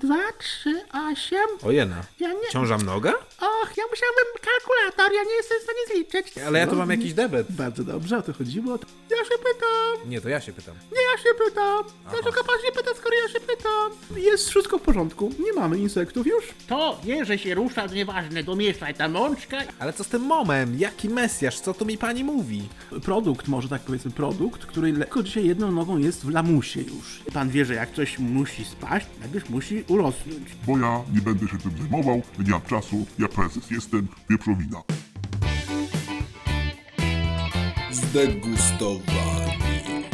dwa, trzy, osiem. Ojena. Ja nie... Ciąża mnoga? Och, ja musiałbym kalkulator, ja nie jestem w stanie zliczyć. Ale ja tu mam jakiś debet. Bardzo dobrze, o to chodziło. Ja się pytam. Nie, to ja się pytam. Nie, ja się pytam. Dlaczego pan się pyta, skoro ja się pytam? Jest wszystko w porządku. Nie mamy insektów już. To wie, że się rusza, nieważne, domieszaj ta mączka. Ale co z tym momem? Jaki mesjasz? Co tu mi pani mówi? Produkt, może tak powiedzmy, produkt, który lekko dzisiaj jedną nogą jest w lamusie już. Pan wie, że jak coś musi spaść, najpierw musi urosnąć. bo ja nie będę się tym zajmował, nie mam czasu, ja prezes jestem, wieprzowina. Zdegustowani.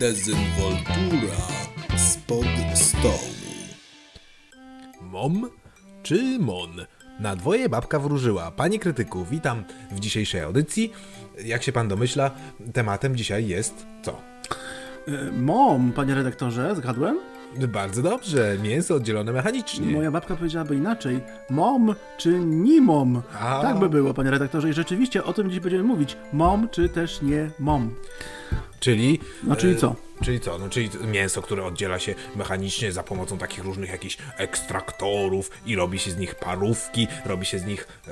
Dezynwoltura spod stołu. Mom czy mon? Na dwoje babka wróżyła. Panie krytyku, witam w dzisiejszej audycji. Jak się pan domyśla, tematem dzisiaj jest co? E, Mom, panie redaktorze, zgadłem? Bardzo dobrze, mięso oddzielone mechanicznie. Moja babka powiedziałaby inaczej. Mom czy nie mom? A. Tak by było, panie redaktorze. I rzeczywiście o tym dziś będziemy mówić. Mom czy też nie mom. Czyli. No, czyli e, co? Czyli co? No, czyli mięso, które oddziela się mechanicznie za pomocą takich różnych jakichś ekstraktorów i robi się z nich parówki, robi się z nich e,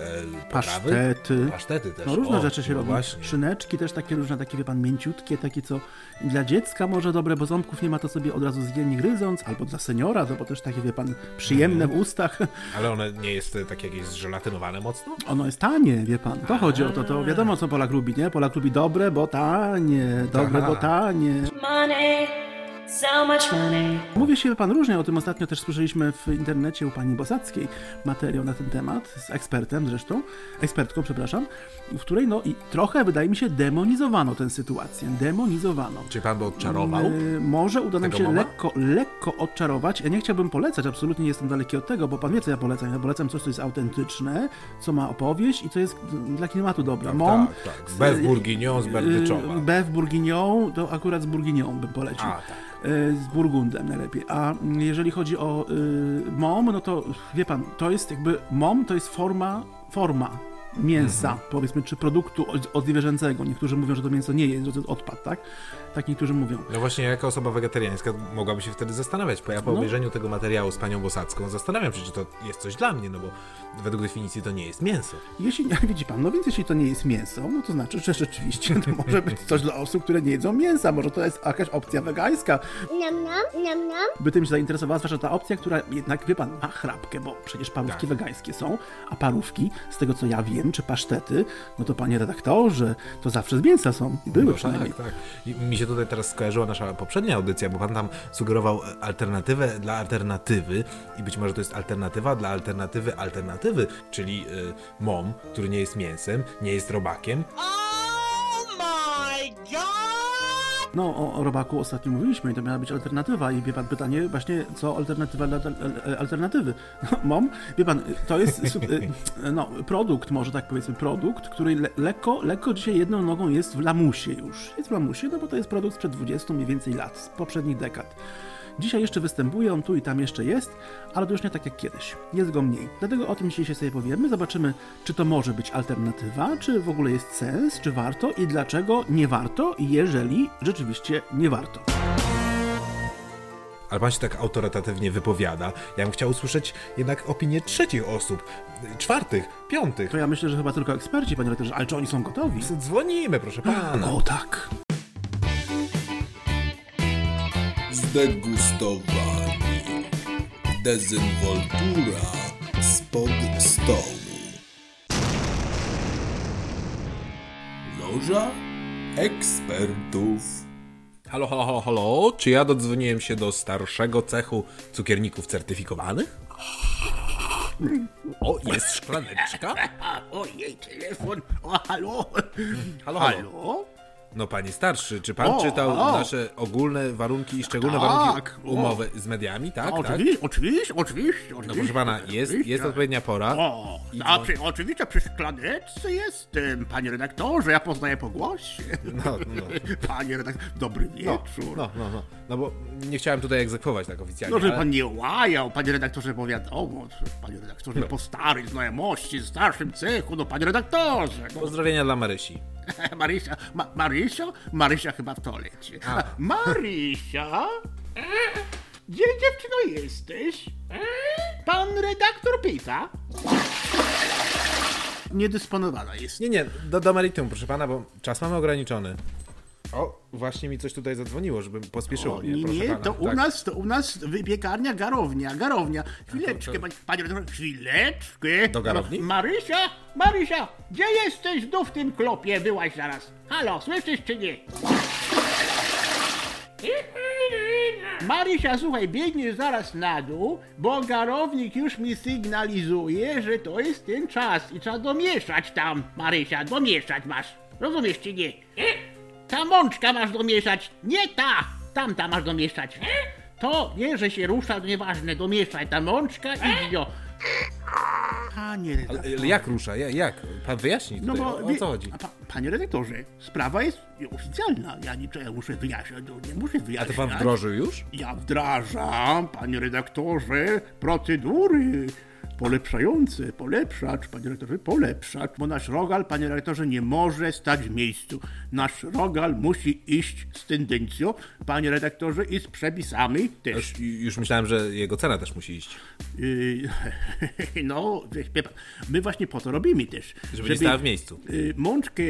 potrawy? Pasztety. Pasztety też. No różne O, rzeczy się no robi. Właśnie. Szyneczki też takie różne, takie wie pan, mięciutkie, takie co dla dziecka może dobre, bo ząbków nie ma, to sobie od razu zje nie gryząc, albo dla seniora, to bo też takie wie pan, przyjemne w ustach. Ale one nie jest e, takie jakieś zżelatynowane mocno? Ono jest tanie, wie pan. To chodzi o to, to wiadomo co Polak lubi, nie? Polak lubi dobre, bo tanie, dobre, Aha. bo tanie. Money, money. So much money. Mówi się pan różnie o tym. Ostatnio też słyszeliśmy w internecie u pani Bosackiej materiał na ten temat, z ekspertem zresztą, ekspertką, przepraszam, w której no i trochę, wydaje mi się, demonizowano tę sytuację. Demonizowano. Czy pan by odczarował? Y, może uda nam się lekko, lekko odczarować. Ja nie chciałbym polecać, absolutnie nie jestem daleki od tego, bo pan wie, co ja polecam. Ja polecam coś, co jest autentyczne, co ma opowieść i co jest dla klimatu dobre. Mom, tak, tak. Beef bourguignon z Berdyczowa. Beef bourguignon, to akurat z bourguignon bym polecił. A, tak. Y, Z Burgundem najlepiej. A jeżeli chodzi o y, mom, no to wie pan, to jest jakby mom to jest forma, forma mięsa, Mhm. powiedzmy, czy produktu od, zwierzęcego. Niektórzy mówią, że to mięso nie jest, że to jest odpad, tak? Tak niektórzy mówią. No właśnie, jako osoba wegetariańska mogłaby się wtedy zastanawiać, bo ja po No. obejrzeniu tego materiału z panią Bosacką zastanawiam się, czy to jest coś dla mnie, no bo według definicji to nie jest mięso. Jeśli, widzi pan, no więc jeśli to nie jest mięso, no to znaczy, że rzeczywiście to może być coś dla osób, które nie jedzą mięsa. Może to jest jakaś opcja wegańska. Niam, niam, niam, niam. by tym się zainteresowała, zwłaszcza ta opcja, która jednak, wie pan, ma chrapkę, bo przecież parówki Tak. wegańskie są, a parówki, z tego co ja wiem, czy pasztety, no to panie redaktorze, to zawsze z mięsa są. Były No przynajmniej. tak, tak. I mi się tutaj teraz skojarzyła nasza poprzednia audycja, bo pan tam sugerował e, alternatywę dla alternatywy i być może to jest alternatywa dla alternatywy alternatywy, czyli y, mom, który nie jest mięsem, nie jest robakiem, No, o, robaku ostatnio mówiliśmy i to miała być alternatywa i wie pan, pytanie właśnie, co alternatywa dla al- al- alternatywy? No, mom, wie pan, to jest y, no, produkt, może tak powiedzmy, produkt, który le- lekko, lekko dzisiaj jedną nogą jest w lamusie już. Jest w lamusie, no bo to jest produkt sprzed 20 mniej więcej lat, z poprzednich dekad. Dzisiaj jeszcze występuje, on tu i tam jeszcze jest, ale to już nie tak jak kiedyś. Jest go mniej. Dlatego o tym dzisiaj sobie powiemy. Zobaczymy, czy to może być alternatywa, czy w ogóle jest sens, czy warto i dlaczego nie warto, jeżeli rzeczywiście nie warto. ale pan się tak autorytatywnie wypowiada. Ja bym chciał usłyszeć jednak opinię trzecich osób, czwartych, piątych. To ja myślę, że chyba tylko eksperci, panie redaktorze, ale czy oni są gotowi? Dzwonimy, proszę pana. O tak. Zdegustowani. Dezynwoltura spod stołu. Loża ekspertów. Halo, halo, halo, halo. Czy ja dodzwoniłem się do starszego cechu cukierników certyfikowanych? O, jest szklaneczka. Ojej, telefon. O, halo. Halo, halo. Halo? No, panie starszy, czy pan O, czytał o. nasze ogólne warunki i szczególne Tak, warunki o. umowy z mediami, tak? tak? Oczywiście, oczywiście, oczywiście. No proszę pana, jest, jest odpowiednia pora. O, a przy, oczywiście przy szklaneczce jestem, panie redaktorze, ja poznaję po głosie. No, no. Panie redaktorze, dobry No, wieczór. no, no, no, no bo nie chciałem tutaj egzekwować tak oficjalnie. No, żeby ale- pan nie łajał, panie redaktorze, bo wiadomo, panie redaktorze, No. po starej znajomości, starszym cechu, no panie redaktorze. No, Pozdrowienia dla Marysi. Marysia, ma, Marysia? Marysia chyba w toalecie. A. Marysia? Gdzie dziewczyno jesteś? Pan redaktor pyta. Niedysponowana jest. Nie, nie, do, do meritum, proszę pana, bo czas mamy ograniczony. O, właśnie mi coś tutaj zadzwoniło, żeby pospieszyło O, nie, proszę nie, pana. to u tak. nas, to u nas piekarnia, garownia, garownia. Chwileczkę, panie, panie chwileczkę. Do garowni? Marysia, Marysia, gdzie jesteś? Znów w tym klopie byłaś zaraz. Halo, słyszysz czy nie? Marysia, słuchaj, biegniesz zaraz na dół, bo garownik już mi sygnalizuje, że to jest ten czas i trzeba domieszać tam, Marysia, domieszać masz. Rozumiesz czy nie? Ta mączka masz domieszać, nie ta! Tamta masz domieszać. To nie, że się rusza, to nieważne, domieszaj ta mączka i ją. Panie redaktorze. Ale jak rusza? Ja- Jak? Pan wyjaśni No tutaj, bo, o, o wie- co chodzi? a Pa, panie redaktorze, sprawa jest oficjalna. Ja niczego muszę wyjaśniać, no nie muszę A wyjaśniać. to pan wdrożył już? Ja wdrażam, panie redaktorze, procedury polepszające, polepszacz, panie redaktorze, polepszacz, bo nasz rogal, panie redaktorze, nie może stać w miejscu. Nasz rogal musi iść z tendencją, panie redaktorze, i z przepisami też. Już, już myślałem, że jego cena też musi iść. Yy, no, my właśnie po to robimy też. Żeby nie stała w miejscu. yy, Mączkę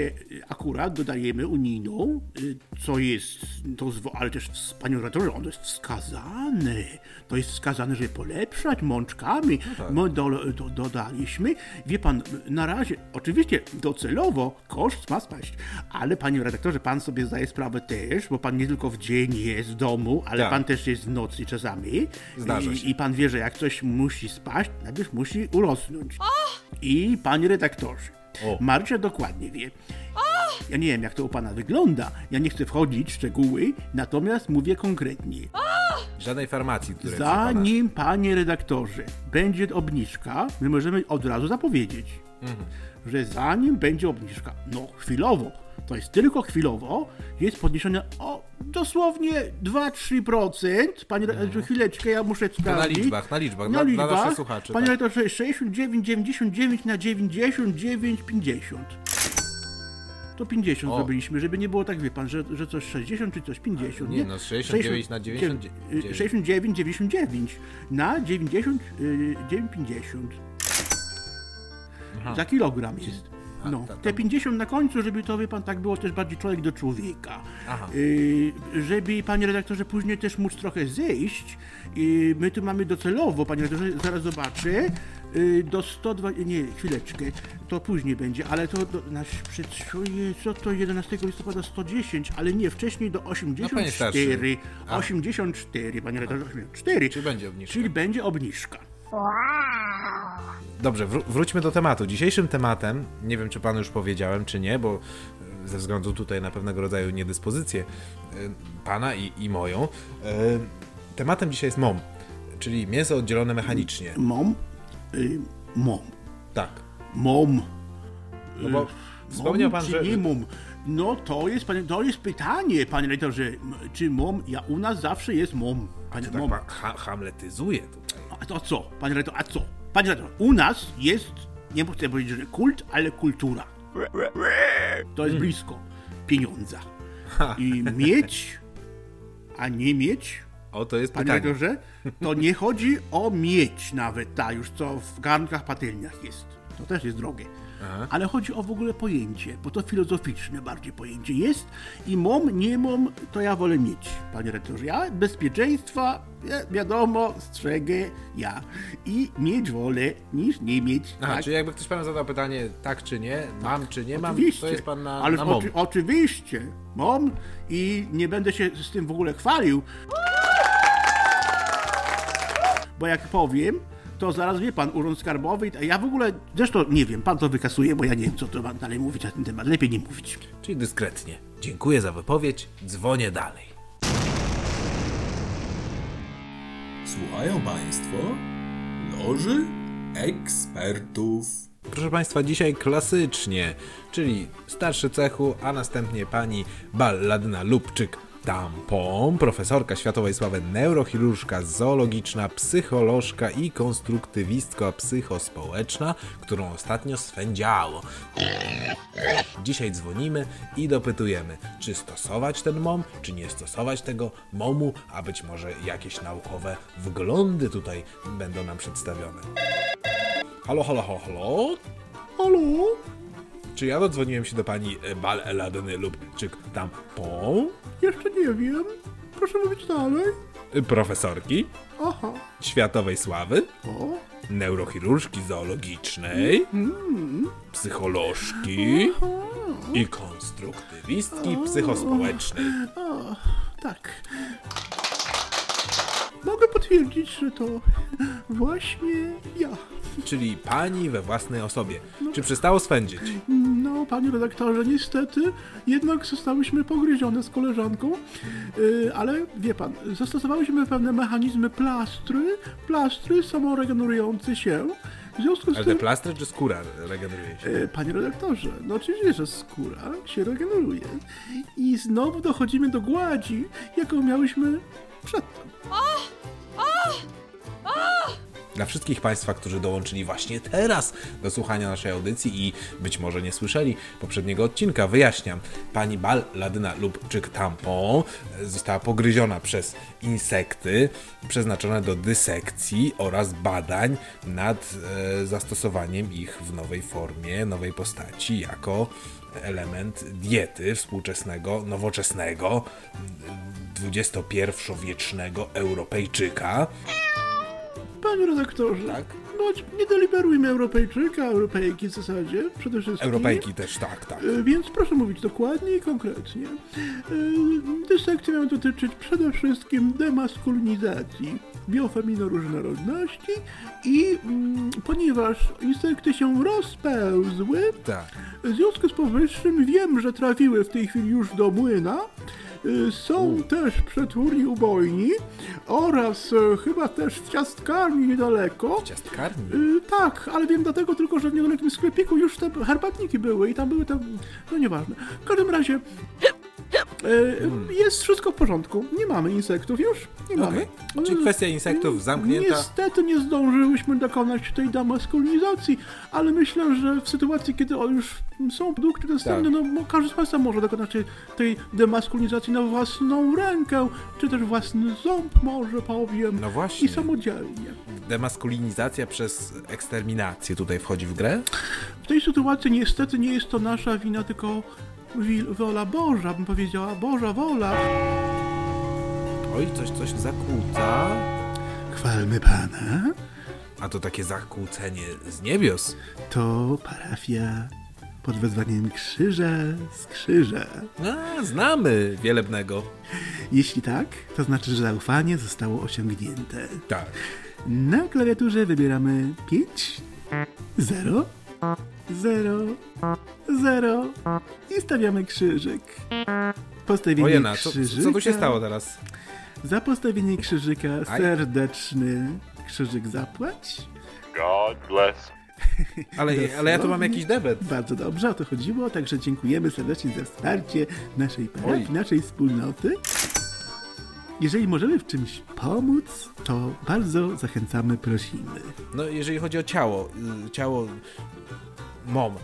akurat dodajemy unijną, yy, co jest, to ale też, panie redaktorze, ono jest wskazane. To jest wskazane, żeby polepszać mączkami. tak. Do, do, dodaliśmy. Wie pan, na razie, oczywiście docelowo koszt ma spaść, ale panie redaktorze, pan sobie zdaje sprawę też, bo pan nie tylko w dzień jest w domu, ale Tak. pan też jest w nocy czasami. Zdarza I, się. I pan wie, że jak coś musi spaść, najpierw musi urosnąć. I panie redaktorze, O. Marcia dokładnie wie. Ja nie wiem, jak to u pana wygląda. Ja nie chcę wchodzić w szczegóły, natomiast mówię konkretnie. Żadnej farmacji, której. Zanim, panie redaktorze, będzie obniżka, my możemy od razu zapowiedzieć, że zanim będzie obniżka, no chwilowo, to jest tylko chwilowo, jest podniesione o dosłownie 2-3%. Panie redaktorze, chwileczkę, ja muszę sprawdzić. liczbach, na liczbach, Na dla- naszych słuchaczy, Panie tak. redaktorze, 69,99 na 99,50. To 50 O. zrobiliśmy, żeby nie było tak, wie pan, że, że coś 60 czy coś 50. Nie, no, 69 na 99. 69,99 na 99,50. Za kilogram jest. No, ta- te 50 na końcu, żeby to, wie pan, tak było też bardziej człowiek do człowieka. Aha. Y, żeby, panie redaktorze, później też móc trochę zejść. Y, my tu mamy docelowo, panie redaktorze, zaraz zobaczę, y, do 120, nie, chwileczkę, to później będzie, ale to do, nasz przedszuje, co to 11 listopada 110, ale nie, wcześniej do No, panie 84. starszy. A. 84, 84, panie redaktorze, 84. Czyli będzie obniżka. Czyli będzie obniżka. Dobrze, wró- wróćmy do tematu. Dzisiejszym tematem, nie wiem czy panu już powiedziałem, czy nie, bo e, ze względu tutaj na pewnego rodzaju niedyspozycję e, pana i, i moją, e, tematem dzisiaj jest MOM, czyli mięso oddzielone mechanicznie. Mom, y, mom, Tak. mom. No bo wspomniał Mom pan, czy że... nie mom? No to jest, panie, to jest pytanie, panie redaktorze, czy mom, ja u nas zawsze jest mom. Panie, Tak mom. ha hamletyzuje. A to co, panie redaktor, a co? Panie redaktor, u nas jest, nie chcę powiedzieć, że kult, ale kultura. To jest blisko pieniądza. I mieć, a nie mieć, O, to jest panie pytanie. redaktorze, to nie chodzi o mieć nawet ta już, co w garnkach, patelniach jest. To też jest drogie. Ale chodzi o w ogóle pojęcie, bo to filozoficzne bardziej pojęcie jest i mom, nie mom, to ja wolę mieć, panie rektorze. Ja bezpieczeństwa, ja, wiadomo, strzegę ja i mieć wolę niż nie mieć. Aha, tak? czyli jakby ktoś panu zadał pytanie tak czy nie, mam czy nie mam, Oczywiście. to jest pan na, Ale na MOM. oczy, oczywiście, mom i nie będę się z tym w ogóle chwalił. Bo jak powiem, to zaraz wie pan, Urząd Skarbowy, a ja w ogóle, zresztą nie wiem, pan to wykasuje, bo ja nie wiem, co to mam dalej mówić na ten temat. Lepiej nie mówić. Czyli dyskretnie. Dziękuję za wypowiedź, dzwonię dalej. Słuchają Państwo Loży Ekspertów. Proszę Państwa, dzisiaj klasycznie, czyli starszy cechu, a następnie pani Balladyna Lubczyk tampon, profesorka światowej sławy neurochirurżka, zoologiczna, psycholożka i konstruktywistka psychospołeczna, którą ostatnio swędziało. Dzisiaj dzwonimy i dopytujemy, czy stosować ten mom, czy nie stosować tego momu, a być może jakieś naukowe wglądy tutaj będą nam przedstawione. Halo, halo, halo, halo? Halo? Czy ja dodzwoniłem się do pani e, Bal Eladyny lub czy tampon? Jeszcze nie wiem. Proszę mówić dalej. E, Profesorki Aha. światowej sławy, O. neurochirurżki zoologicznej, psycholożki i konstruktywistki psychospołecznej. Tak. Mogę potwierdzić, że to właśnie ja. Czyli pani we własnej osobie. Czy przestało swędzić? No, panie redaktorze, niestety jednak zostałyśmy pogryzione z koleżanką, yy, ale wie pan, zastosowałyśmy pewne mechanizmy plastry, plastry samoregenerujące się. W związku z Ale te tym, plastry czy skóra regeneruje się? yy, panie redaktorze, no oczywiście, że skóra się regeneruje. I znowu dochodzimy do gładzi, jaką miałyśmy przedtem. Dla wszystkich Państwa, którzy dołączyli właśnie teraz do słuchania naszej audycji i być może nie słyszeli poprzedniego odcinka, wyjaśniam. Pani Bal, Ladyna lub Czyk Tampon została pogryziona przez insekty przeznaczone do dysekcji oraz badań nad e, zastosowaniem ich w nowej formie, nowej postaci jako element diety współczesnego, nowoczesnego, XXI-wiecznego Europejczyka. Panie redaktorze, Tak. no, nie deliberujmy Europejczyka, Europejki w zasadzie, przede wszystkim. Europejki też, tak, tak. E, Więc proszę mówić dokładnie i konkretnie. E, Dysekcje mają dotyczyć przede wszystkim demaskulinizacji biofeminoróżnorodności i mm, ponieważ insekty się rozpełzły, Tak. w związku z powyższym wiem, że trafiły w tej chwili już do młyna. Są też przetwórni ubojni oraz e, chyba też w ciastkarni niedaleko. Ciastkarni. Y, tak, ale wiem dlatego tylko, że w niedalekim sklepiku już te herbatniki były i tam były te... no nieważne. W każdym razie e, jest wszystko w porządku. Nie mamy insektów już. Nie mamy. Okej. Czyli kwestia insektów zamknięta. Niestety nie zdążyłyśmy dokonać tej demaskulinizacji, ale myślę, że w sytuacji, kiedy już są produkty dostępne, Tak. no każdy z Państwa może dokonać tej- demaskulinizacji na własną rękę, czy też własny ząb, może powiem. No właśnie. I samodzielnie. Demaskulinizacja przez eksterminację tutaj wchodzi w grę? W tej sytuacji niestety nie jest to nasza wina, tylko wola Boża, bym powiedziała, Boża wola. Oj, coś, coś zakłóca. Chwalmy Pana. A to takie zakłócenie z niebios. To parafia pod wezwaniem Krzyża z Krzyża. A, znamy wielebnego. Jeśli tak, to znaczy, że zaufanie zostało osiągnięte. Tak. Na klawiaturze wybieramy 5, 0, 0, 0 i stawiamy krzyżyk. Postawienie Ojena, co, krzyżyka. co tu się stało teraz? Za postawienie krzyżyka Aj. serdeczny krzyżyk zapłać. God bless Ale, ale ja tu mam jakiś debet. Bardzo dobrze, o to chodziło, także dziękujemy serdecznie za wsparcie naszej parafii, Oj. naszej wspólnoty. Jeżeli możemy w czymś pomóc, to bardzo zachęcamy, prosimy. No, jeżeli chodzi o ciało, y, ciało mom,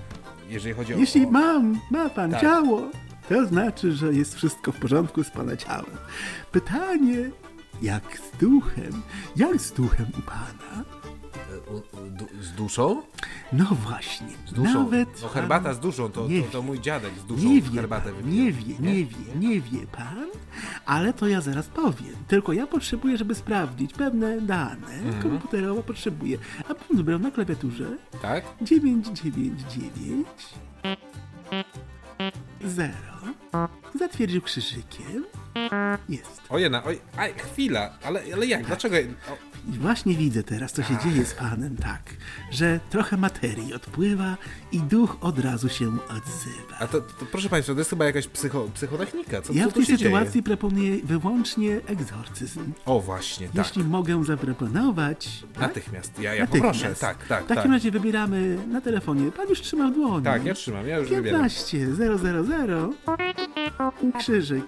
jeżeli chodzi o... Jeśli o... mam, ma pan Tak. ciało, to znaczy, że jest wszystko w porządku z pana ciałem. Pytanie, jak z duchem? Jak z duchem u pana? u- u- du- z duszą? No właśnie, Z duszą. nawet... no herbata z duszą, to, Nie to, to mój dziadek z duszą Nie wie herbatę pan, nie wie, nie wie, nie wie pan, ale to ja zaraz powiem. Tylko ja potrzebuję, żeby sprawdzić pewne dane Mhm. komputerowo potrzebuję. A pan wybrał na klawiaturze Tak? 999 0 Zatwierdził krzyżykiem. Jest. Ojena, oj, aj, chwila, ale, ale jak, dlaczego... O, I właśnie widzę teraz, co się dzieje z panem, tak, że trochę materii odpływa i duch od razu się odzywa. a to, to proszę Państwa, to jest chyba jakaś psycho, psychotechnika, co, Ja co w tej sytuacji dzieje? proponuję wyłącznie egzorcyzm. O, właśnie, tak. Jeśli mogę zaproponować. Tak? Natychmiast, ja, ja Natychmiast. poproszę, tak, tak, W takim tak. razie wybieramy na telefonie. Pan już trzyma w dłoni. Tak, ja trzymam, ja już wybieram. 15 000 i krzyżyk.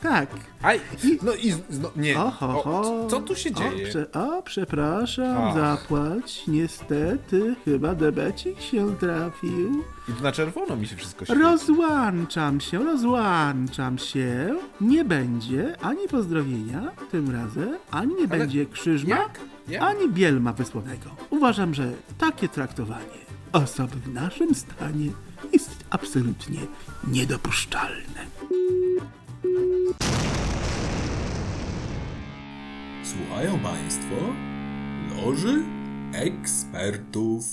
Tak. Aj, no i no, nie. O, ho. co tu się O, dzieje? prze, o przepraszam, Ach. zapłać. Niestety, chyba debecik się trafił. I na czerwono mi się wszystko świeci. Rozłączam się, rozłączam się. Nie będzie ani pozdrowienia tym razem, ani nie będzie krzyżma, jak? Jak? ani bielma wysłanego. Uważam, że takie traktowanie osoby w naszym stanie absolutnie niedopuszczalne. Słuchają Państwo Loży Ekspertów.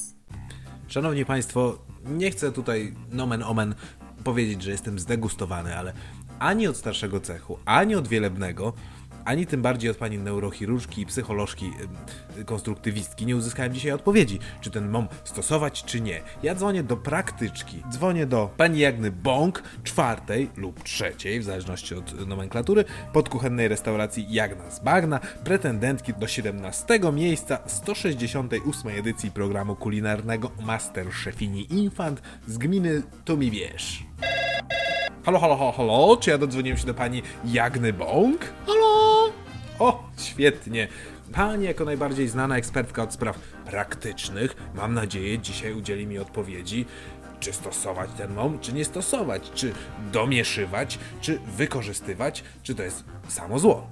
Szanowni Państwo, nie chcę tutaj nomen omen powiedzieć, że jestem zdegustowany, ale ani od starszego cechu, ani od wielebnego, ani tym bardziej od pani neurochirurżki i psycholożki, konstruktywistki nie uzyskałem dzisiaj odpowiedzi, czy ten mom stosować, czy nie. Ja dzwonię do praktyczki, dzwonię do pani Jagny Bąk, czwartej lub trzeciej, w zależności od nomenklatury, podkuchennej restauracji Jagna z Bagna, pretendentki do 17 miejsca 168 edycji programu kulinarnego Master Szefini Infant z gminy Tu mi wiesz. Halo, halo, halo, halo, czy ja dodzwoniłem się do pani Jagny Bąk? Halo! O, świetnie. Pani, jako najbardziej znana ekspertka od spraw praktycznych, mam nadzieję, dzisiaj udzieli mi odpowiedzi, czy stosować ten mom, czy nie stosować, czy domieszywać, czy wykorzystywać, czy to jest samo zło.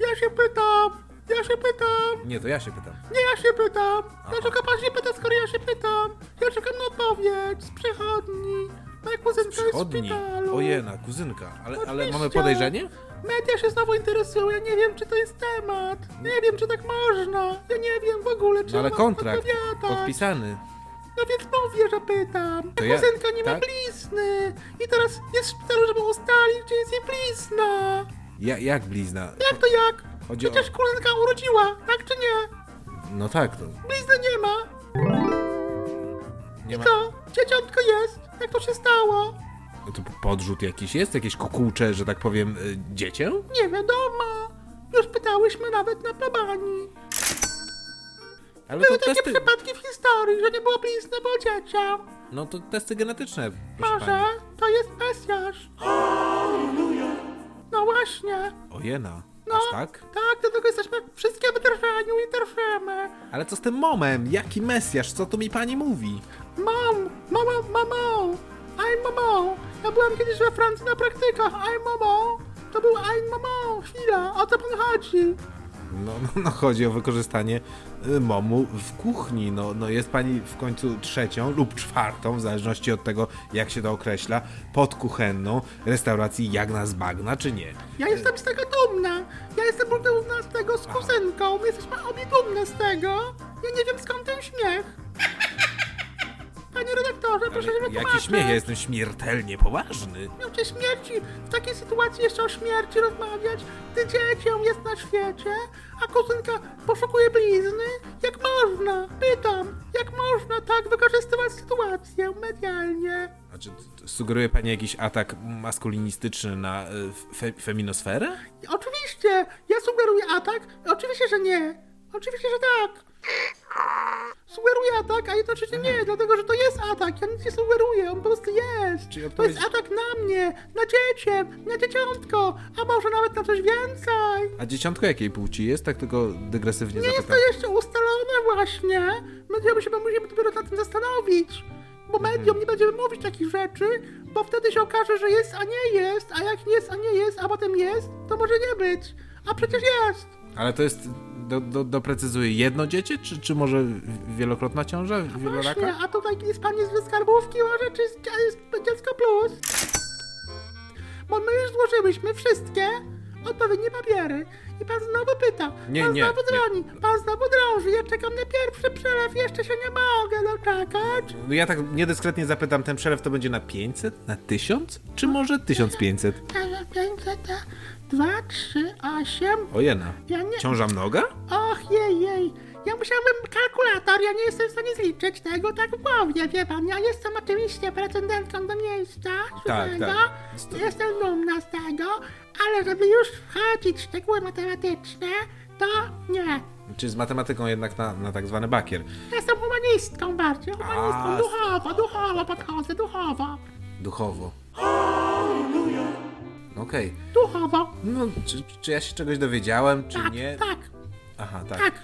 Ja się pytam, ja się pytam, Nie, to ja się pytam. nie ja się pytam. Dlaczego pan się pyta, skoro ja się pytam? Ja czekam na odpowiedź z przychodni. Moja kuzynka jest w szpitalu. Ojena, kuzynka. Ale, ale Oczywiście. mamy podejrzenie? Media się znowu interesują, nie wiem czy to jest temat. Nie wiem czy tak można. Ja nie wiem w ogóle czy No ale mam kontrakt odpowiadać. podpisany. No więc mówię, że pytam. Ta To ja- kuzynka nie ma tak? blizny. I teraz jest w szpitalu, żeby ustalić, czy jest jej blizna. Ja, jak blizna? Jak to jak? Chodzi o... Przecież kuzynka urodziła, tak czy nie? No tak, to Blizny nie ma. nie ma... Co? Dzieciątko jest. Jak to się stało? To podrzut jakiś jest? Jakieś kukułcze, że tak powiem, y, dziecię? Nie wiadomo. Już pytałyśmy nawet na plebanii. Ale Były takie testy... przypadki w historii, że nie było blizny, bo dziecię. No to testy genetyczne, Może pani. to jest Mesjasz. No właśnie. Ojena, No, aż tak? Tak, dlatego jesteśmy wszystkie w drżeniu i drżymy. Ale co z tym momem? Jaki Mesjasz? Co tu mi pani mówi? Mam, mama, mamo, aj mamo. Ja byłam kiedyś we Francji na praktykach, aj mamo. To był aj mamo, chwila, o co pan chodzi? No, no, no chodzi o wykorzystanie y, momu w kuchni. No, no jest pani w końcu trzecią lub czwartą, w zależności od tego, jak się to określa, podkuchenną restauracji Jagna z Bagna, czy nie? Ja jestem z tego dumna. Ja jestem dumna z tego z kuzynką. My jesteśmy obie dumne z tego. Ja nie wiem skąd ten śmiech. Panie redaktorze, proszę Jaki wytłumaczyć. śmiech, ja jestem śmiertelnie poważny. Miałcie śmierci, w takiej sytuacji jeszcze o śmierci rozmawiać, gdy dziecię jest na świecie, a kuzynka poszukuje blizny? Jak można? Pytam, jak można tak wykorzystywać sytuację medialnie? Znaczy, sugeruje pani jakiś atak maskulinistyczny na y, fe, feminosferę? Oczywiście, ja sugeruję atak, oczywiście, że nie. Oczywiście, że tak. Sugeruję atak, a jednocześnie nie, dlatego że to jest atak. Ja nic nie sugeruję, on po prostu jest. Czyli To odpowiedź- jest atak na mnie, na dziecię, na dzieciątko, a może nawet na coś więcej. A dzieciątko jakiej płci jest? Tak tylko dygresywnie Nie jest zapytam. to jeszcze ustalone właśnie. Mediom się musimy dopiero nad tym zastanowić. Bo mediom nie będziemy mówić takich rzeczy, bo wtedy się okaże, że jest, a nie jest, a jak jest, a nie jest, a potem jest, to może nie być. A przecież jest. Ale to jest, do, do, doprecyzuję, jedno dziecię, czy, czy może wielokrotna ciąża, wieloraka? Właśnie, a tutaj jest pani z skarbówki, może czy jest, jest dziecko plus? Bo my już złożyłyśmy wszystkie odpowiednie papiery. I pan znowu pyta. Nie, pan nie, znowu nie. droni. Pan znowu drąży. Ja czekam na pierwszy przelew. Jeszcze się nie mogę doczekać. No ja tak niedyskretnie zapytam, ten przelew to będzie na 500, na 1000, czy może 1500? 500, 2, 3, 8. Ojena, Ja nie... ciąża mnoga? Och, jej, jej. Ja musiałbym kalkulator, ja nie jestem w stanie zliczyć tego tak w głowie, wie pan. Ja jestem oczywiście pretendentką do miejsca Tak, siódmego. tak. Jestem dumna z tego, ale żeby już wchodzić w szczegóły matematyczne, to nie. Czy z matematyką jednak na, na tak zwany bakier. Jestem humanistką bardziej, humanistką, A, duchowo, duchowo podchodzę, duchowo, Duchowo. Okej. duchowo. No, czy, czy ja się czegoś dowiedziałem, czy Tak, nie? tak, Aha, tak. tak.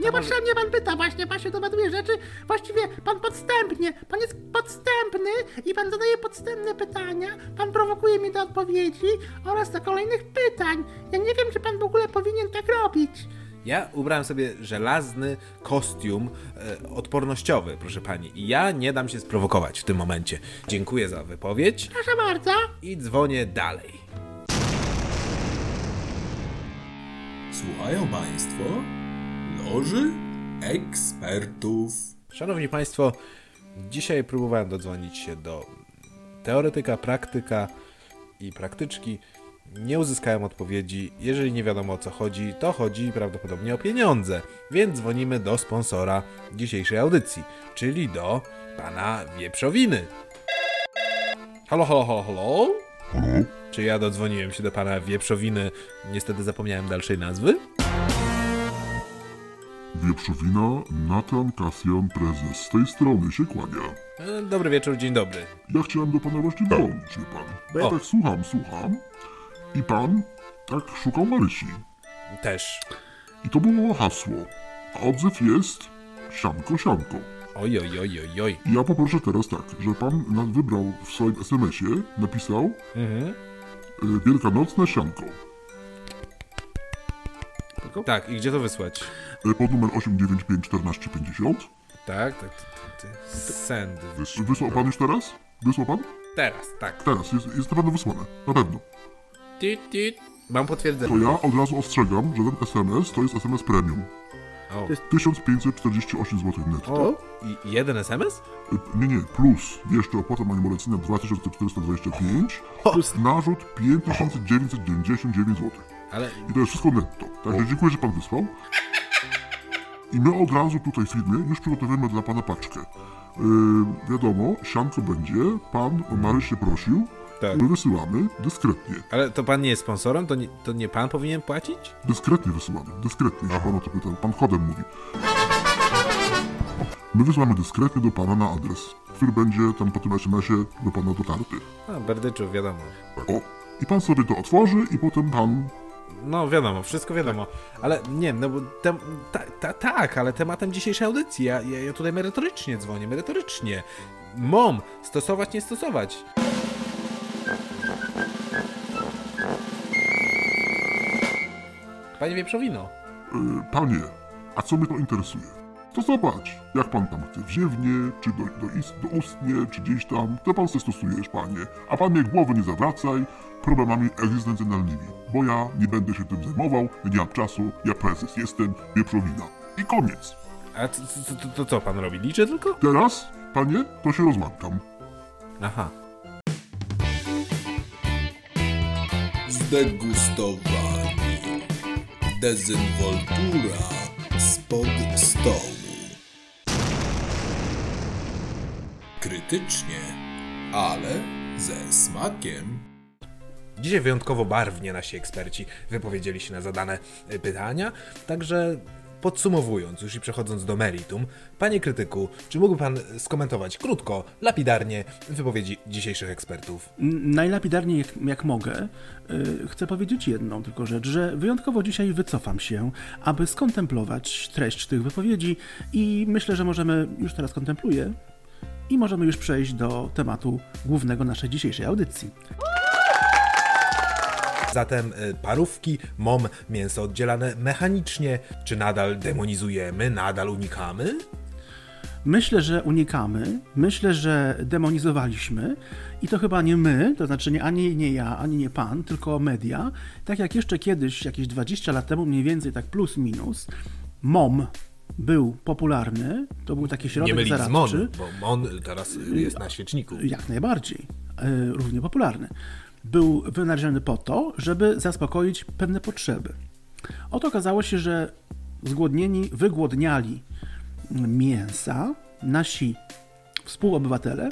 Niepotrzebnie pan pyta, właśnie pan się dowiaduje rzeczy. Właściwie pan podstępnie, pan jest podstępny i pan zadaje podstępne pytania, pan prowokuje mnie do odpowiedzi oraz do kolejnych pytań. Ja nie wiem, czy pan w ogóle powinien tak robić. Ja ubrałem sobie żelazny kostium e, odpornościowy, proszę pani. I ja nie dam się sprowokować w tym momencie. Dziękuję za wypowiedź Proszę bardzo. i dzwonię dalej. Słuchają Państwo Loży Ekspertów. Szanowni Państwo, dzisiaj próbowałem dodzwonić się do teoretyka, praktyka i praktyczki. Nie uzyskałem odpowiedzi. Jeżeli nie wiadomo o co chodzi, to chodzi prawdopodobnie o pieniądze. Więc dzwonimy do sponsora dzisiejszej audycji, czyli do pana Wieprzowiny. Halo, halo, halo, halo? Halo? Czy ja dodzwoniłem się do pana Wieprzowiny? Niestety zapomniałem dalszej nazwy. Wieprzowina, Natan Kasjan, prezes. Z tej strony się kłania. E, Dobry wieczór, dzień dobry. Ja chciałem do pana właśnie dzwonić, wie pan. Bo ja O. tak słucham, słucham. I pan tak szukał Marysi. Też. I to było hasło. A odzew jest sianko, sianko. Oj, oj, oj, oj, oj. I ja poproszę teraz tak, że pan wybrał w swoim SMS-ie, napisał Mhm. Y, Wielkanocne sianko. Tak, i gdzie to wysłać? Y, pod numer 8951450. Tak, tak. Send. Wys- Wysłał pan już teraz? Wysłał pan? Teraz, tak. Teraz, jest, jest na pewno wysłane. Na pewno. Mam To potwierdzenie. ja od razu ostrzegam, że ten SMS to jest SMS premium. O. 1548 zł netto. o. I jeden SMS? Y, Nie, nie, plus jeszcze opłata manipulacyjna 2425, Plus narzut 5999 zł. Ale I to jest wszystko netto. Także dziękuję, że pan wysłał. I my od razu tutaj w firmie już przygotowujemy dla pana paczkę. Yy, wiadomo, sianko będzie, pan Maryś się prosił, Tak. my wysyłamy dyskretnie. Ale to pan nie jest sponsorem? To nie, to nie pan powinien płacić? Dyskretnie wysyłamy, dyskretnie, jeśli pan o to pyta. Pan kodem mówi. My wysyłamy dyskretnie do pana na adres, który będzie tam po tym SMS-ie do pana dotarty. A, berdyczów, wiadomo. O, i pan sobie to otworzy i potem pan... No wiadomo, wszystko wiadomo. Ale nie, no bo tem, ta, ta, tak, ale tematem dzisiejszej audycji, ja, ja, ja tutaj merytorycznie dzwonię, merytorycznie. Mom, stosować, nie stosować. Panie Wieprzowino, Yy, panie, a co mnie to interesuje? To zobacz, jak pan tam chce wziewnie, czy do, do, ist, do ustnie, czy gdzieś tam, to pan se stosujesz, panie. A pan mnie głowy nie zawracaj problemami egzystencjonalnymi, bo ja nie będę się tym zajmował, nie mam czasu, ja prezes jestem, wieprzowina. I koniec. a to, to, to, to co pan robi? Liczy tylko? Teraz, panie, to się rozłączam. Aha. Zdegustowani. Dezynwoltura spod stołu. Krytycznie, ale ze smakiem. Dzisiaj wyjątkowo barwnie nasi eksperci wypowiedzieli się na zadane pytania, także podsumowując już i przechodząc do meritum, panie krytyku, czy mógłby pan skomentować krótko, lapidarnie wypowiedzi dzisiejszych ekspertów? Najlapidarniej jak, jak mogę, y, chcę powiedzieć jedną tylko rzecz, że wyjątkowo dzisiaj wycofam się, aby skontemplować treść tych wypowiedzi i myślę, że możemy, już teraz kontempluję, i możemy już przejść do tematu głównego naszej dzisiejszej audycji. Zatem y, parówki, mom, mięso oddzielane mechanicznie, czy nadal demonizujemy, nadal unikamy? Myślę, że unikamy, myślę, że demonizowaliśmy i to chyba nie my, to znaczy nie ani nie ja, ani nie pan, tylko media. Tak jak jeszcze kiedyś, jakieś 20 lat temu, mniej więcej tak plus minus, MOM był popularny, to był taki Nie środek mylić z zaradczy. mon, bo mon teraz y, jest na świeczniku. Jak najbardziej. E, Równie popularny. Był wynaleziony po to, żeby zaspokoić pewne potrzeby. Oto okazało się, że zgłodnieni wygłodniali mięsa nasi współobywatele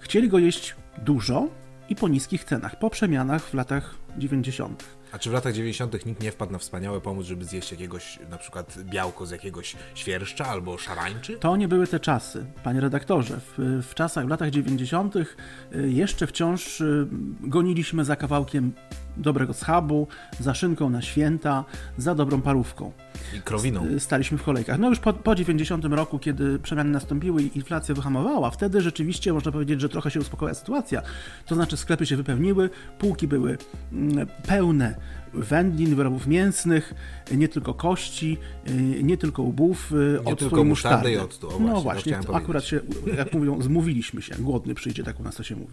chcieli go jeść dużo i po niskich cenach, po przemianach w latach 90. A czy w latach 90. nikt nie wpadł na wspaniały pomysł, żeby zjeść jakiegoś, na przykład białko z jakiegoś świerszcza albo szarańczy? To nie były te czasy, panie redaktorze. W, w czasach, w latach 90. y, jeszcze wciąż y, goniliśmy za kawałkiem dobrego schabu, za szynką na święta, za dobrą parówką. I krowiną. Staliśmy w kolejkach. No już po, po 90 roku, kiedy przemiany nastąpiły i inflacja wyhamowała, wtedy rzeczywiście można powiedzieć, że trochę się uspokoiła sytuacja. To znaczy sklepy się wypełniły, półki były mm, pełne wędlin, wyrobów mięsnych, nie tylko kości, y, nie tylko łbów, y, octu tylko musztardy musztardy. i octu, o właśnie, no właśnie, akurat się, jak mówią, zmówiliśmy się. Głodny przyjdzie, tak u nas to się mówi.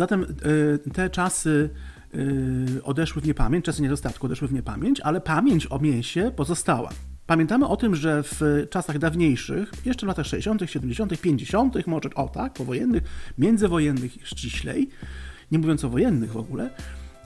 Zatem y, te czasy y, odeszły w niepamięć, czasy niedostatku odeszły w niepamięć, ale pamięć o mięsie pozostała. Pamiętamy o tym, że w czasach dawniejszych, jeszcze w latach 60., 70., 50., może o tak, powojennych, międzywojennych ściślej, nie mówiąc o wojennych w ogóle,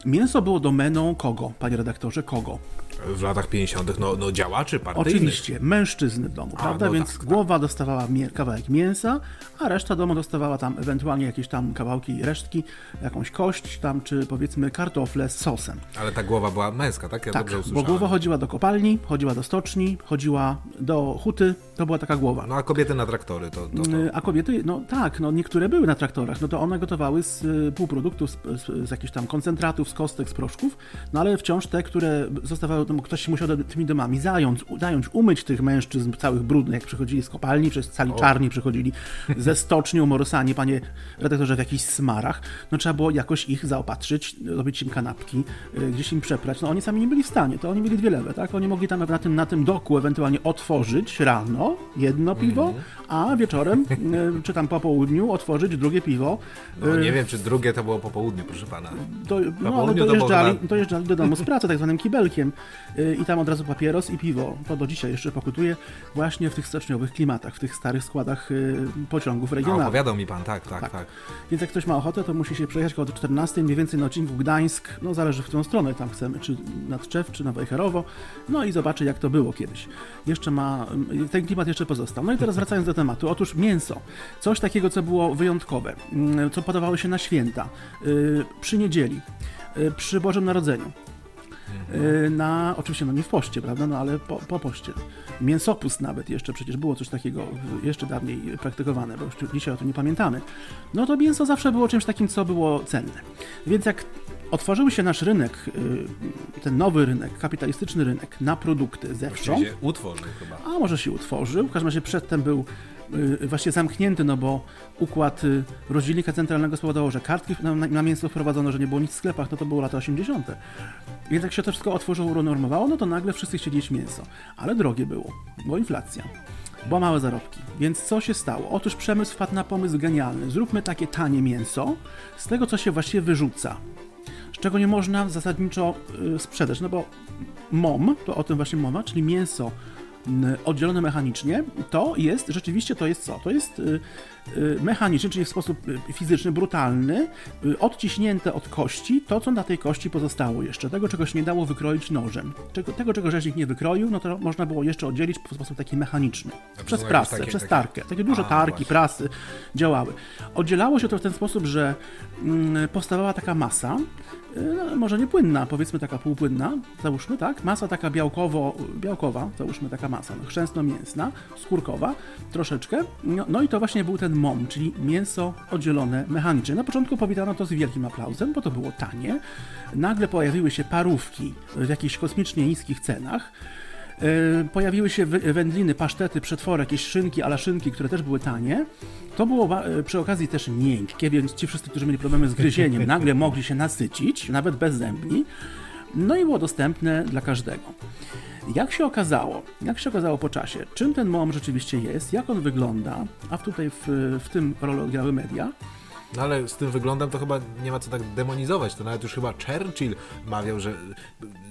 mięso było domeną kogo, panie redaktorze, kogo? W latach 50. no, no działaczy partyjnych. Oczywiście, mężczyzny w domu, A, prawda? no Więc tak, tak. głowa dostawała mie- kawałek mięsa, a reszta domu dostawała tam ewentualnie jakieś tam kawałki resztki, jakąś kość tam, czy powiedzmy kartofle z sosem. Ale ta głowa była męska, tak? Ja Tak, dobrze bo usłyszałem. głowa chodziła do kopalni, chodziła do stoczni, chodziła do huty, to była taka głowa. No a kobiety na traktory, to... to, to... A kobiety, no tak, no niektóre były na traktorach, no to one gotowały z y, półproduktów, z, z, z jakichś tam koncentratów, z kostek, z proszków, no ale wciąż te, które zostawały, no, ktoś się musiał do- tymi domami zająć, zająć, umyć tych mężczyzn całych brudnych, jak przychodzili z kopalni, przez cali czarni przychodzili ze stoczni umorosani, panie redaktorze, w jakichś smarach, no trzeba było jakoś ich zaopatrzyć, robić im kanapki, y, gdzieś im przeprać, no oni sami nie byli w stanie, to oni mieli dwie lewe, tak, oni mogli tam na tym, na tym doku ewentualnie otworzyć rano jedno piwo, a wieczorem, y, czy tam po południu otworzyć drugie piwo, No, y, nie wiem, czy drugie to było po południu, proszę pana. do, no, ale dojeżdżali, można- dojeżdżali do domu z pracy, tak zwanym kibelkiem. y, i tam od razu papieros i piwo. To do dzisiaj jeszcze pokutuje właśnie w tych stoczniowych klimatach, w tych starych składach y, pociągów regionalnych. opowiadał mi pan, tak, tak, Tak. tak. Więc jak ktoś ma ochotę, to musi się przejechać koło 14, mniej więcej na odcinku Gdańsk, no zależy w którą stronę tam chcemy, czy nad Czew, czy na Wejherowo, no i zobaczy jak to było kiedyś. Jeszcze ma, ten klimat jeszcze pozostał. No i teraz wracając do tematu, otóż mięso, coś takiego, co było wyjątkowe, mm, co podawało się na święta, y, przy niedzieli, y, przy Bożym Narodzeniu. Y, Na, oczywiście, no nie w poście, prawda, no ale po, po poście. Mięsopust nawet jeszcze, przecież było coś takiego jeszcze dawniej praktykowane, bo już dzisiaj o tym nie pamiętamy. No to mięso zawsze było czymś takim, co było cenne. Więc jak otworzył się nasz rynek, y, ten nowy rynek, kapitalistyczny rynek na produkty zewsząd, utworzył chyba. a może się utworzył. W każdym razie przedtem był właśnie zamknięty, no bo układ y, rozdzielnika centralnego spowodował, że kartki na, na, mięso wprowadzono, że nie było nic w sklepach, no to było lata 80. Więc jak się to wszystko otworzyło, unormowało, no to nagle wszyscy chcieli jeść mięso. Ale drogie było, bo inflacja. Bo małe zarobki. Więc co się stało? Otóż przemysł wpadł na pomysł genialny. Zróbmy takie tanie mięso z tego, co się właściwie wyrzuca. Z czego nie można zasadniczo y, sprzedać. No bo MOM, to o tym właśnie mowa, czyli mięso oddzielone mechanicznie, to jest, rzeczywiście to jest co? To jest y, y, mechanicznie, czyli w sposób y, fizyczny, brutalny, odciśnięte od kości to, co na tej kości pozostało jeszcze. Tego, czego się nie dało wykroić nożem. Czego, tego, czego rzeźnik nie wykroił, no to można było jeszcze oddzielić w sposób taki mechaniczny. Przez prasę, takie- przez takie- tarkę. Takie duże A, tarki, właśnie. prasy działały. Oddzielało się to w ten sposób, że mm, powstawała taka masa, no, może nie płynna, powiedzmy taka półpłynna, załóżmy, tak? Masa taka białkowo, białkowa, załóżmy taka masa, no, chrzęsno-mięsna, skórkowa, troszeczkę. No, no i to właśnie był ten MOM, czyli mięso oddzielone mechanicznie. Na początku powitano to z wielkim aplauzem, bo to było tanie. Nagle pojawiły się parówki w jakichś kosmicznie niskich cenach. E, Pojawiły się wędliny, pasztety, przetwory, jakieś szynki, ala szynki, które też były tanie. To było e, przy okazji też miękkie, więc ci wszyscy, którzy mieli problemy z gryzieniem, nagle mogli się nasycić, nawet bez zębni. No i było dostępne dla każdego. Jak się okazało, jak się okazało po czasie, czym ten MOM rzeczywiście jest, jak on wygląda, a tutaj w, w tym rolę odgrały media, No ale z tym wyglądem to chyba nie ma co tak demonizować. To nawet już chyba Churchill mawiał, że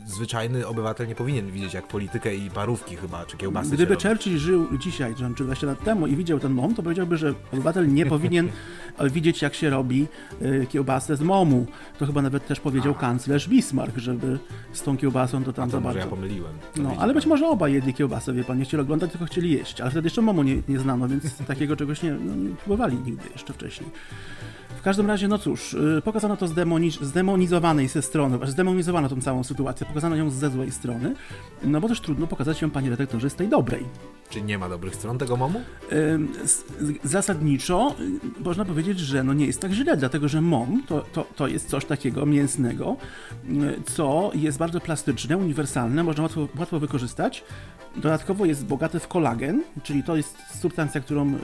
zwyczajny obywatel nie powinien widzieć jak politykę i parówki chyba, czy kiełbasy Gdyby. Churchill żył dzisiaj, czy 20 lat temu i widział ten MOM, to powiedziałby, że obywatel nie powinien widzieć, jak się robi e, kiełbasę z MOMu. To chyba nawet też powiedział kanclerz Bismarck, żeby z tą kiełbasą to tam może ja pomyliłem. No, widzi ale być może obaj jedli kiełbasę, wie pan, nie chcieli oglądać, tylko chcieli jeść. Ale wtedy jeszcze MOMu nie, nie znano, więc takiego czegoś nie, no, nie próbowali nigdy jeszcze wcześniej. Każdym razie, no cóż, y, pokazano to z demoni- zdemonizowanej ze strony, znaczy zdemonizowano tą całą sytuację, pokazano ją ze złej strony, no bo też trudno pokazać ją, panie redaktorze, z tej dobrej. Czy nie ma dobrych stron tego momu? Zasadniczo y, można powiedzieć, że no nie jest tak źle, dlatego że mom to, to, to jest coś takiego mięsnego, y, co jest bardzo plastyczne, uniwersalne, można łatwo, łatwo wykorzystać. Dodatkowo jest bogate w kolagen, czyli to jest substancja, którą y,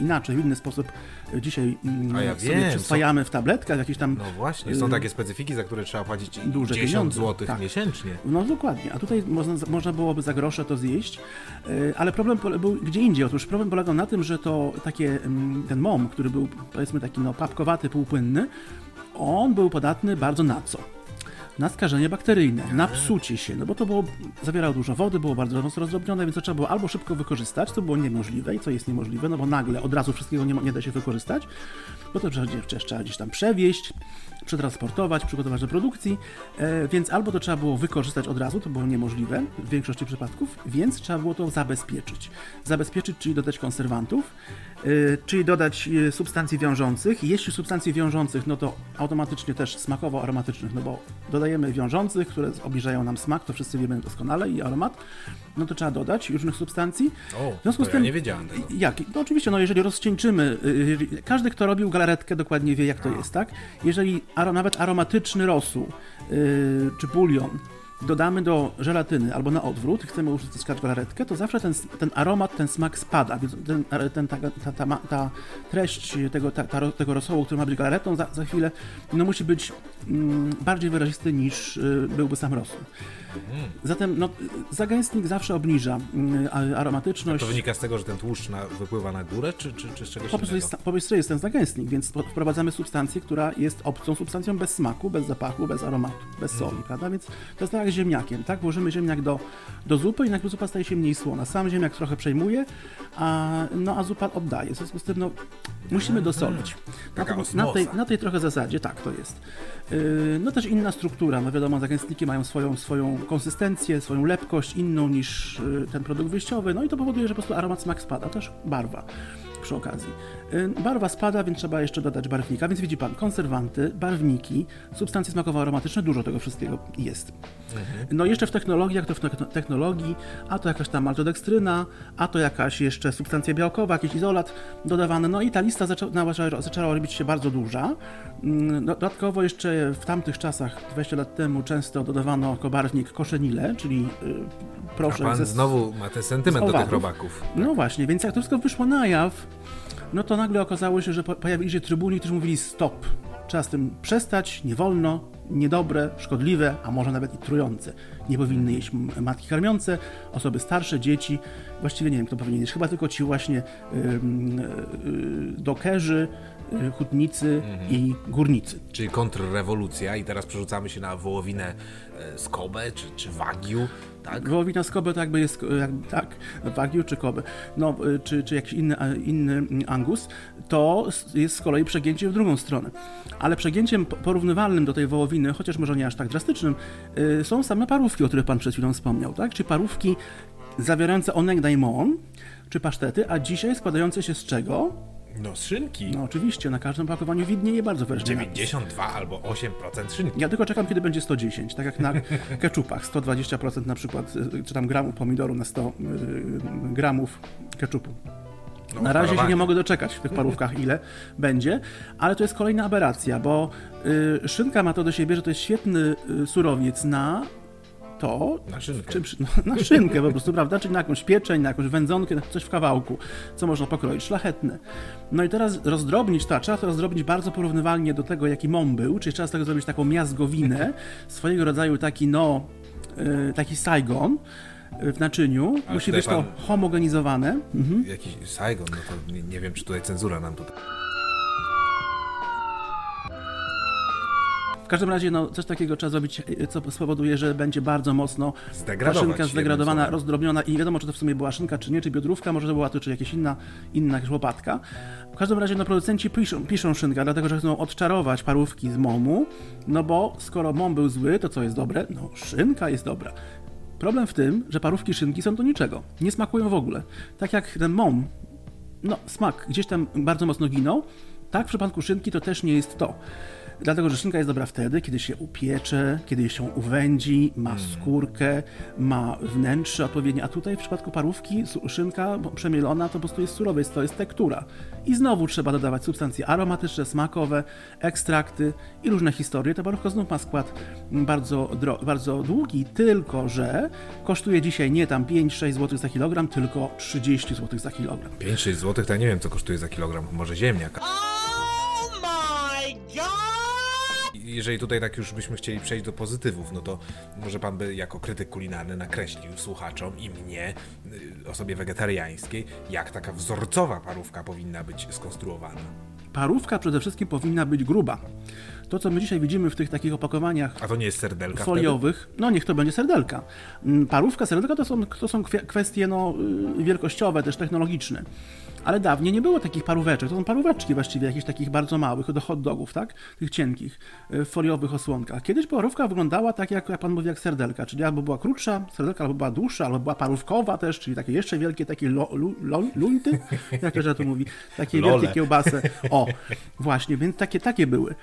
inaczej, w inny sposób dzisiaj A ja sobie wiem, przyswajamy w tabletkach, jakieś tam No właśnie, są takie specyfiki, za które trzeba płacić duże 10 pieniądze, zł tak. miesięcznie. No dokładnie, a tutaj można, można byłoby za grosze to zjeść, ale problem był gdzie indziej. Otóż problem polegał na tym, że to takie, mm, ten mom, który był powiedzmy taki no papkowaty, półpłynny, on był podatny bardzo na co? Na skażenie bakteryjne, na psucie się, no bo to było, zawierało dużo wody, było bardzo mocno rozdrobnione, więc to trzeba było albo szybko wykorzystać, co było niemożliwe i co jest niemożliwe, no bo nagle od razu wszystkiego nie, nie da się wykorzystać, bo to przecież trzeba gdzieś tam przewieźć, przetransportować, przygotować do produkcji, e, więc albo to trzeba było wykorzystać od razu, to było niemożliwe w większości przypadków, więc trzeba było to zabezpieczyć. Zabezpieczyć, czyli dodać konserwantów, e, czyli dodać e, substancji wiążących. Jeśli substancji wiążących, no to automatycznie też smakowo-aromatycznych, no bo dodajemy wiążących, które obniżają nam smak, to wszyscy wiemy doskonale i aromat, no to trzeba dodać różnych substancji. O, W związku z ja tym, nie wiedziałem tego. Jak? No oczywiście, no jeżeli rozcieńczymy, y, y, każdy, kto robił galaretkę, dokładnie wie, jak to jest, tak? Jeżeli nawet aromatyczny rosół y, czy bulion dodamy do żelatyny albo na odwrót, chcemy uzyskać galaretkę, to zawsze ten, ten aromat, ten smak spada, więc ten, ten, ta, ta, ta, ta treść tego, ta, tego rosołu, który ma być galaretą za, za chwilę, no musi być mm, bardziej wyrazisty niż y, byłby sam rosół. Zatem no, zagęstnik zawsze obniża mm, a- aromatyczność. To wynika z tego, że ten tłuszcz na, wypływa na górę, czy, czy, czy z czegoś Po innego? jest, po prostu jest ten zagęstnik, więc wprowadzamy substancję, która jest obcą substancją bez smaku, bez zapachu, bez aromatu, bez soli, Mhm. prawda? Więc to jest tak jak z ziemniakiem, tak? Włożymy ziemniak do, do zupy i nagle zupa staje się mniej słona. Sam ziemniak trochę przejmuje, a, no, a zupa oddaje. W związku z tym, no, musimy dosolić. Na, Taka tym- na, tej, na tej trochę zasadzie, tak, to jest. Yy, no też inna struktura, no wiadomo, zagęstniki mają swoją, swoją konsystencję, swoją lepkość, inną niż yy, ten produkt wyjściowy, no i to powoduje, że po prostu aromat, smak spada, też barwa przy okazji. Yy, Barwa spada, więc trzeba jeszcze dodać barwnika, więc widzi Pan, konserwanty, barwniki, substancje smakowo-aromatyczne, dużo tego wszystkiego jest. No jeszcze w technologiach, to w techno- technologii, a to jakaś tam maltodekstryna, a to jakaś jeszcze substancja białkowa, jakiś izolat dodawany, no i ta lista zaczęła, zaczęła robić się bardzo duża. Mm, do- Dodatkowo jeszcze w tamtych czasach, 20 lat temu, często dodawano jako barwnik koszenile, czyli y, A pan ze, znowu ma ten sentyment do tych robaków. no właśnie, więc jak to wszystko wyszło na jaw, no to nagle okazało się, że po- pojawili się trybuni, którzy mówili stop. Trzeba z tym przestać, nie wolno, niedobre, szkodliwe, a może nawet i trujące. Nie powinny jeść matki karmiące, osoby starsze, dzieci. Właściwie nie wiem, kto powinien jeść. Chyba tylko ci właśnie ym, y, dokerzy, y, hutnicy i górnicy. Czyli kontrrewolucja i teraz przerzucamy się na wołowinę e, z Kobe czy, czy Wagyu, tak? Wołowina z Kobe to jakby jest, jak, tak, Wagyu czy Kobe, no, y, czy, czy jakiś inny, inny Angus, to jest z kolei przegięcie w drugą stronę. Ale przegięciem po- porównywalnym do tej wołowiny, chociaż może nie aż tak drastycznym, są same parówki, o których Pan przed chwilą wspomniał, tak? Czyli parówki zawierające onegdaimon, czy pasztety, a dzisiaj składające się z czego? No z szynki. No oczywiście, na każdym pakowaniu widnieje bardzo wyraźnie napis. 92 albo 8% szynki. Ja tylko czekam, kiedy będzie 110, tak jak na keczupach. 120% na przykład, y, czy tam gramów pomidoru na 100 y, gramów keczupu. No, Na razie się nie mogę doczekać w tych parówkach, ile będzie, ale to jest kolejna aberracja, bo y, szynka ma to do siebie, że to jest świetny y, surowiec na to, Na szynkę. czym, no, na szynkę po prostu, prawda? Czyli na jakąś pieczeń, na jakąś wędzonkę, na coś w kawałku, co można pokroić, szlachetne. No i teraz rozdrobnić to, a trzeba to rozdrobnić bardzo porównywalnie do tego, jaki mom był, czyli trzeba z tego zrobić taką miazgowinę, swojego rodzaju taki, no, y, taki Saigon y, w naczyniu. Ale Musi być to homogenizowane. Mhm. Jakiś Saigon, no to nie, nie wiem, czy tutaj cenzura nam tutaj... każdym razie, no, coś takiego trzeba zrobić, y, co spowoduje, że będzie bardzo mocno Zdegradować, szynka zdegradowana, słowem. rozdrobniona i nie wiadomo, czy to w sumie była szynka, czy nie, czy biodrówka, może to była to, czy jakaś inna, inna łopatka. W każdym razie, no, producenci piszą, piszą szynka, dlatego, że chcą odczarować parówki z momu, no bo skoro mom był zły, to co jest dobre? No, szynka jest dobra. Problem w tym, że parówki szynki są do niczego. Nie smakują w ogóle. Tak jak ten mom, no, smak gdzieś tam bardzo mocno ginął, Tak, w przypadku szynki to też nie jest to. Dlatego, że szynka jest dobra wtedy, kiedy się upiecze, kiedy się uwędzi, ma skórkę, ma wnętrze odpowiednie, a tutaj w przypadku parówki szynka przemielona to po prostu jest surowa, jest, to jest tektura. I znowu trzeba dodawać substancje aromatyczne, smakowe, ekstrakty i różne historie. Ta parówka znów ma skład bardzo, dro- bardzo długi, tylko że kosztuje dzisiaj nie tam 5-6 zł za kilogram, tylko 30 zł za kilogram. 5-6 zł, to ja nie wiem, co kosztuje za kilogram. Może ziemniak. I Jeżeli tutaj tak już byśmy chcieli przejść do pozytywów, no to może pan by jako krytyk kulinarny nakreślił słuchaczom i mnie, y, osobie wegetariańskiej, jak taka wzorcowa parówka powinna być skonstruowana. Parówka przede wszystkim powinna być gruba. To, co my dzisiaj widzimy w tych takich opakowaniach A to nie jest serdelka foliowych, no niech to będzie serdelka. Mm, Parówka, serdelka to są, to są kwestie no, y, wielkościowe, też technologiczne. Ale dawniej nie było takich paróweczek, to są paróweczki właściwie, jakichś takich bardzo małych, do hot dogów, tak? Tych cienkich, y, w foliowych osłonkach. Kiedyś parówka wyglądała tak, jak, jak pan mówi, jak serdelka, czyli albo była krótsza, serdelka albo była dłuższa, albo była parówkowa też, czyli takie jeszcze wielkie, takie lo, lu, lo, jak to mówi, takie Lole. wielkie kiełbasy. O, właśnie, więc takie, takie były.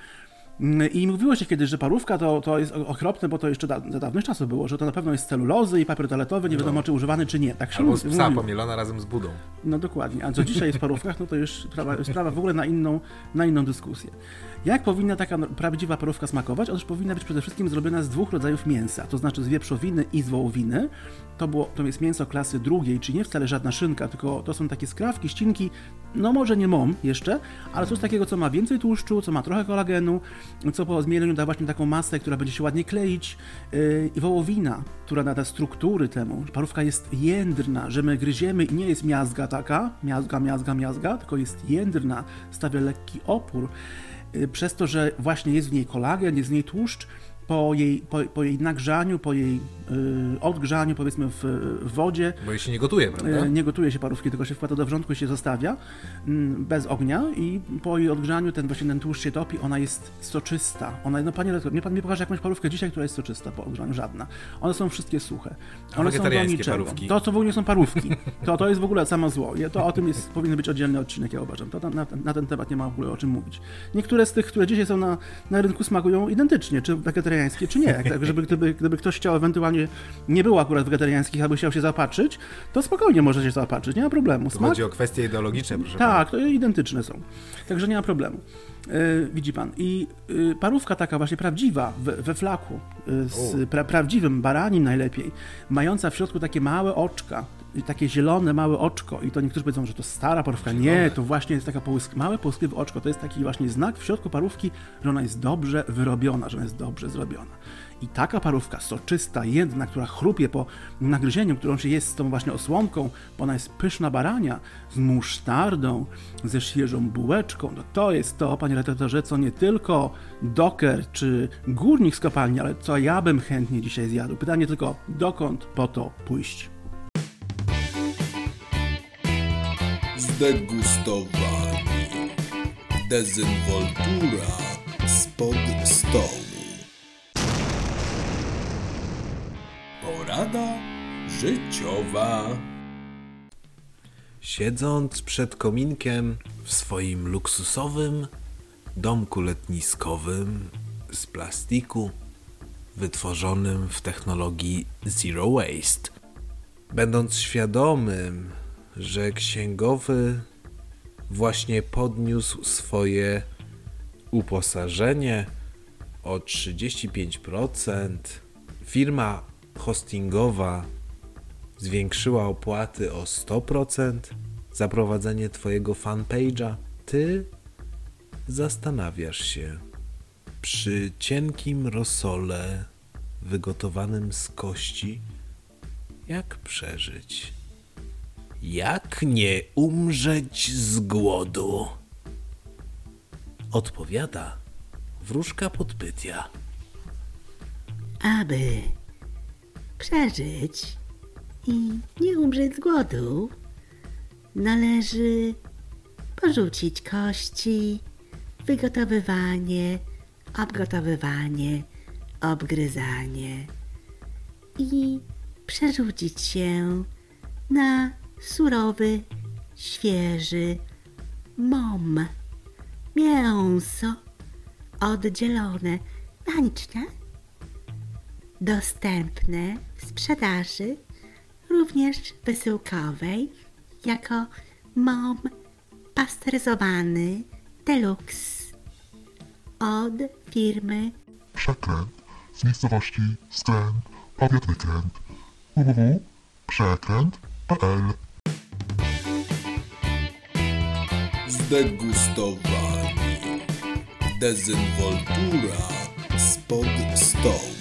Mm, I mówiło się kiedyś, że parówka to, to jest okropne, bo to jeszcze da, za dawnych czasów było, że to na pewno jest z celulozy i papier toaletowy, nie wiadomo czy używany, czy nie. Tak się Albo z psa mówiło. pomielona razem z budą. No dokładnie. A co dzisiaj jest w parówkach, no to już sprawa, sprawa w ogóle na inną, na inną dyskusję. Jak powinna taka no- prawdziwa parówka smakować? Otóż powinna być przede wszystkim zrobiona z dwóch rodzajów mięsa, to znaczy z wieprzowiny i z wołowiny. To, było, to jest mięso klasy drugiej, czyli nie wcale żadna szynka, tylko to są takie skrawki, ścinki, no może nie mom jeszcze, ale coś takiego, co ma więcej tłuszczu, co ma trochę kolagenu, co po zmieleniu da właśnie taką masę, która będzie się ładnie kleić. Yy, I wołowina, która nada struktury temu. Parówka jest jędrna, że my gryziemy i nie jest miazga taka, miazga, miazga, miazga, tylko jest jędrna, stawia lekki opór. Yy, Przez to, że właśnie jest w niej kolagen, jest w niej tłuszcz, po jej, po, po jej nagrzaniu, po jej yy, odgrzaniu, powiedzmy w, w wodzie, Bo jej się nie gotuje, prawda? E, Nie gotuje się parówki, tylko się wkłada do wrzątku i się zostawia mm, bez ognia i po jej odgrzaniu ten właśnie ten tłuszcz się topi, ona jest soczysta. Ona, no panie redaktor, nie pan mi pokaże jakąś parówkę dzisiaj, która jest soczysta po odgrzaniu? Żadna. One są wszystkie suche. One są do niczego. parówki? To, co w ogóle są parówki. To, to jest w ogóle samo zło. To o tym jest, powinien być oddzielny odcinek, ja uważam. To na, na, ten- temat nie ma w ogóle o czym mówić. Niektóre z tych, które dzisiaj są na, na rynku smakują identycznie, czy wegetariańskie, czy nie. Tak, żeby gdyby, gdyby ktoś chciał ewentualnie, nie było akurat wegetariańskich, albo chciał się zaopatrzyć, to spokojnie może się zaopatrzyć, nie ma problemu. Smak, chodzi o kwestie ideologiczne, proszę pana. tak, to identyczne są. Także nie ma problemu. Yy, widzi pan. I yy, parówka taka właśnie prawdziwa, we, we flaku, yy, z pra, prawdziwym baranim najlepiej, mająca w środku takie małe oczka, takie zielone małe oczko i to niektórzy powiedzą, że to stara parówka. Nie, to właśnie jest taka połysk, małe połyskliwe oczko. To jest taki właśnie znak w środku parówki, że ona jest dobrze wyrobiona, że ona jest dobrze zrobiona. I taka parówka soczysta, jedna, która chrupie po nagryzieniu, którą się jest z tą właśnie osłonką, bo ona jest pyszna barania, z musztardą, ze świeżą bułeczką, no to jest to, panie redaktorze, co nie tylko doker czy górnik z kopalni, ale co ja bym chętnie dzisiaj zjadł. Pytanie tylko, dokąd po to pójść? Zdegustowani. Dezynwoltura spod stołu. Porada życiowa. Siedząc przed kominkiem w swoim luksusowym domku letniskowym z plastiku wytworzonym w technologii Zero Waste. Będąc świadomym, że księgowy właśnie podniósł swoje uposażenie o 35%, firma hostingowa zwiększyła opłaty o 100%, za prowadzenie Twojego fanpage'a, Ty zastanawiasz się przy cienkim rosole wygotowanym z kości, jak przeżyć. Jak nie umrzeć z głodu? Odpowiada wróżka podpytia. Aby przeżyć i nie umrzeć z głodu, należy porzucić kości, wygotowywanie, obgotowywanie, obgryzanie i przerzucić się na surowy, świeży mom. mięso oddzielone ręcznie, dostępne w sprzedaży również wysyłkowej jako mom pasteryzowany deluxe od firmy Przekręt z miejscowości Skręt, powiat Wykręt. www.przekręt.pl Zdegustowani. Dezynwoltura spod stołu.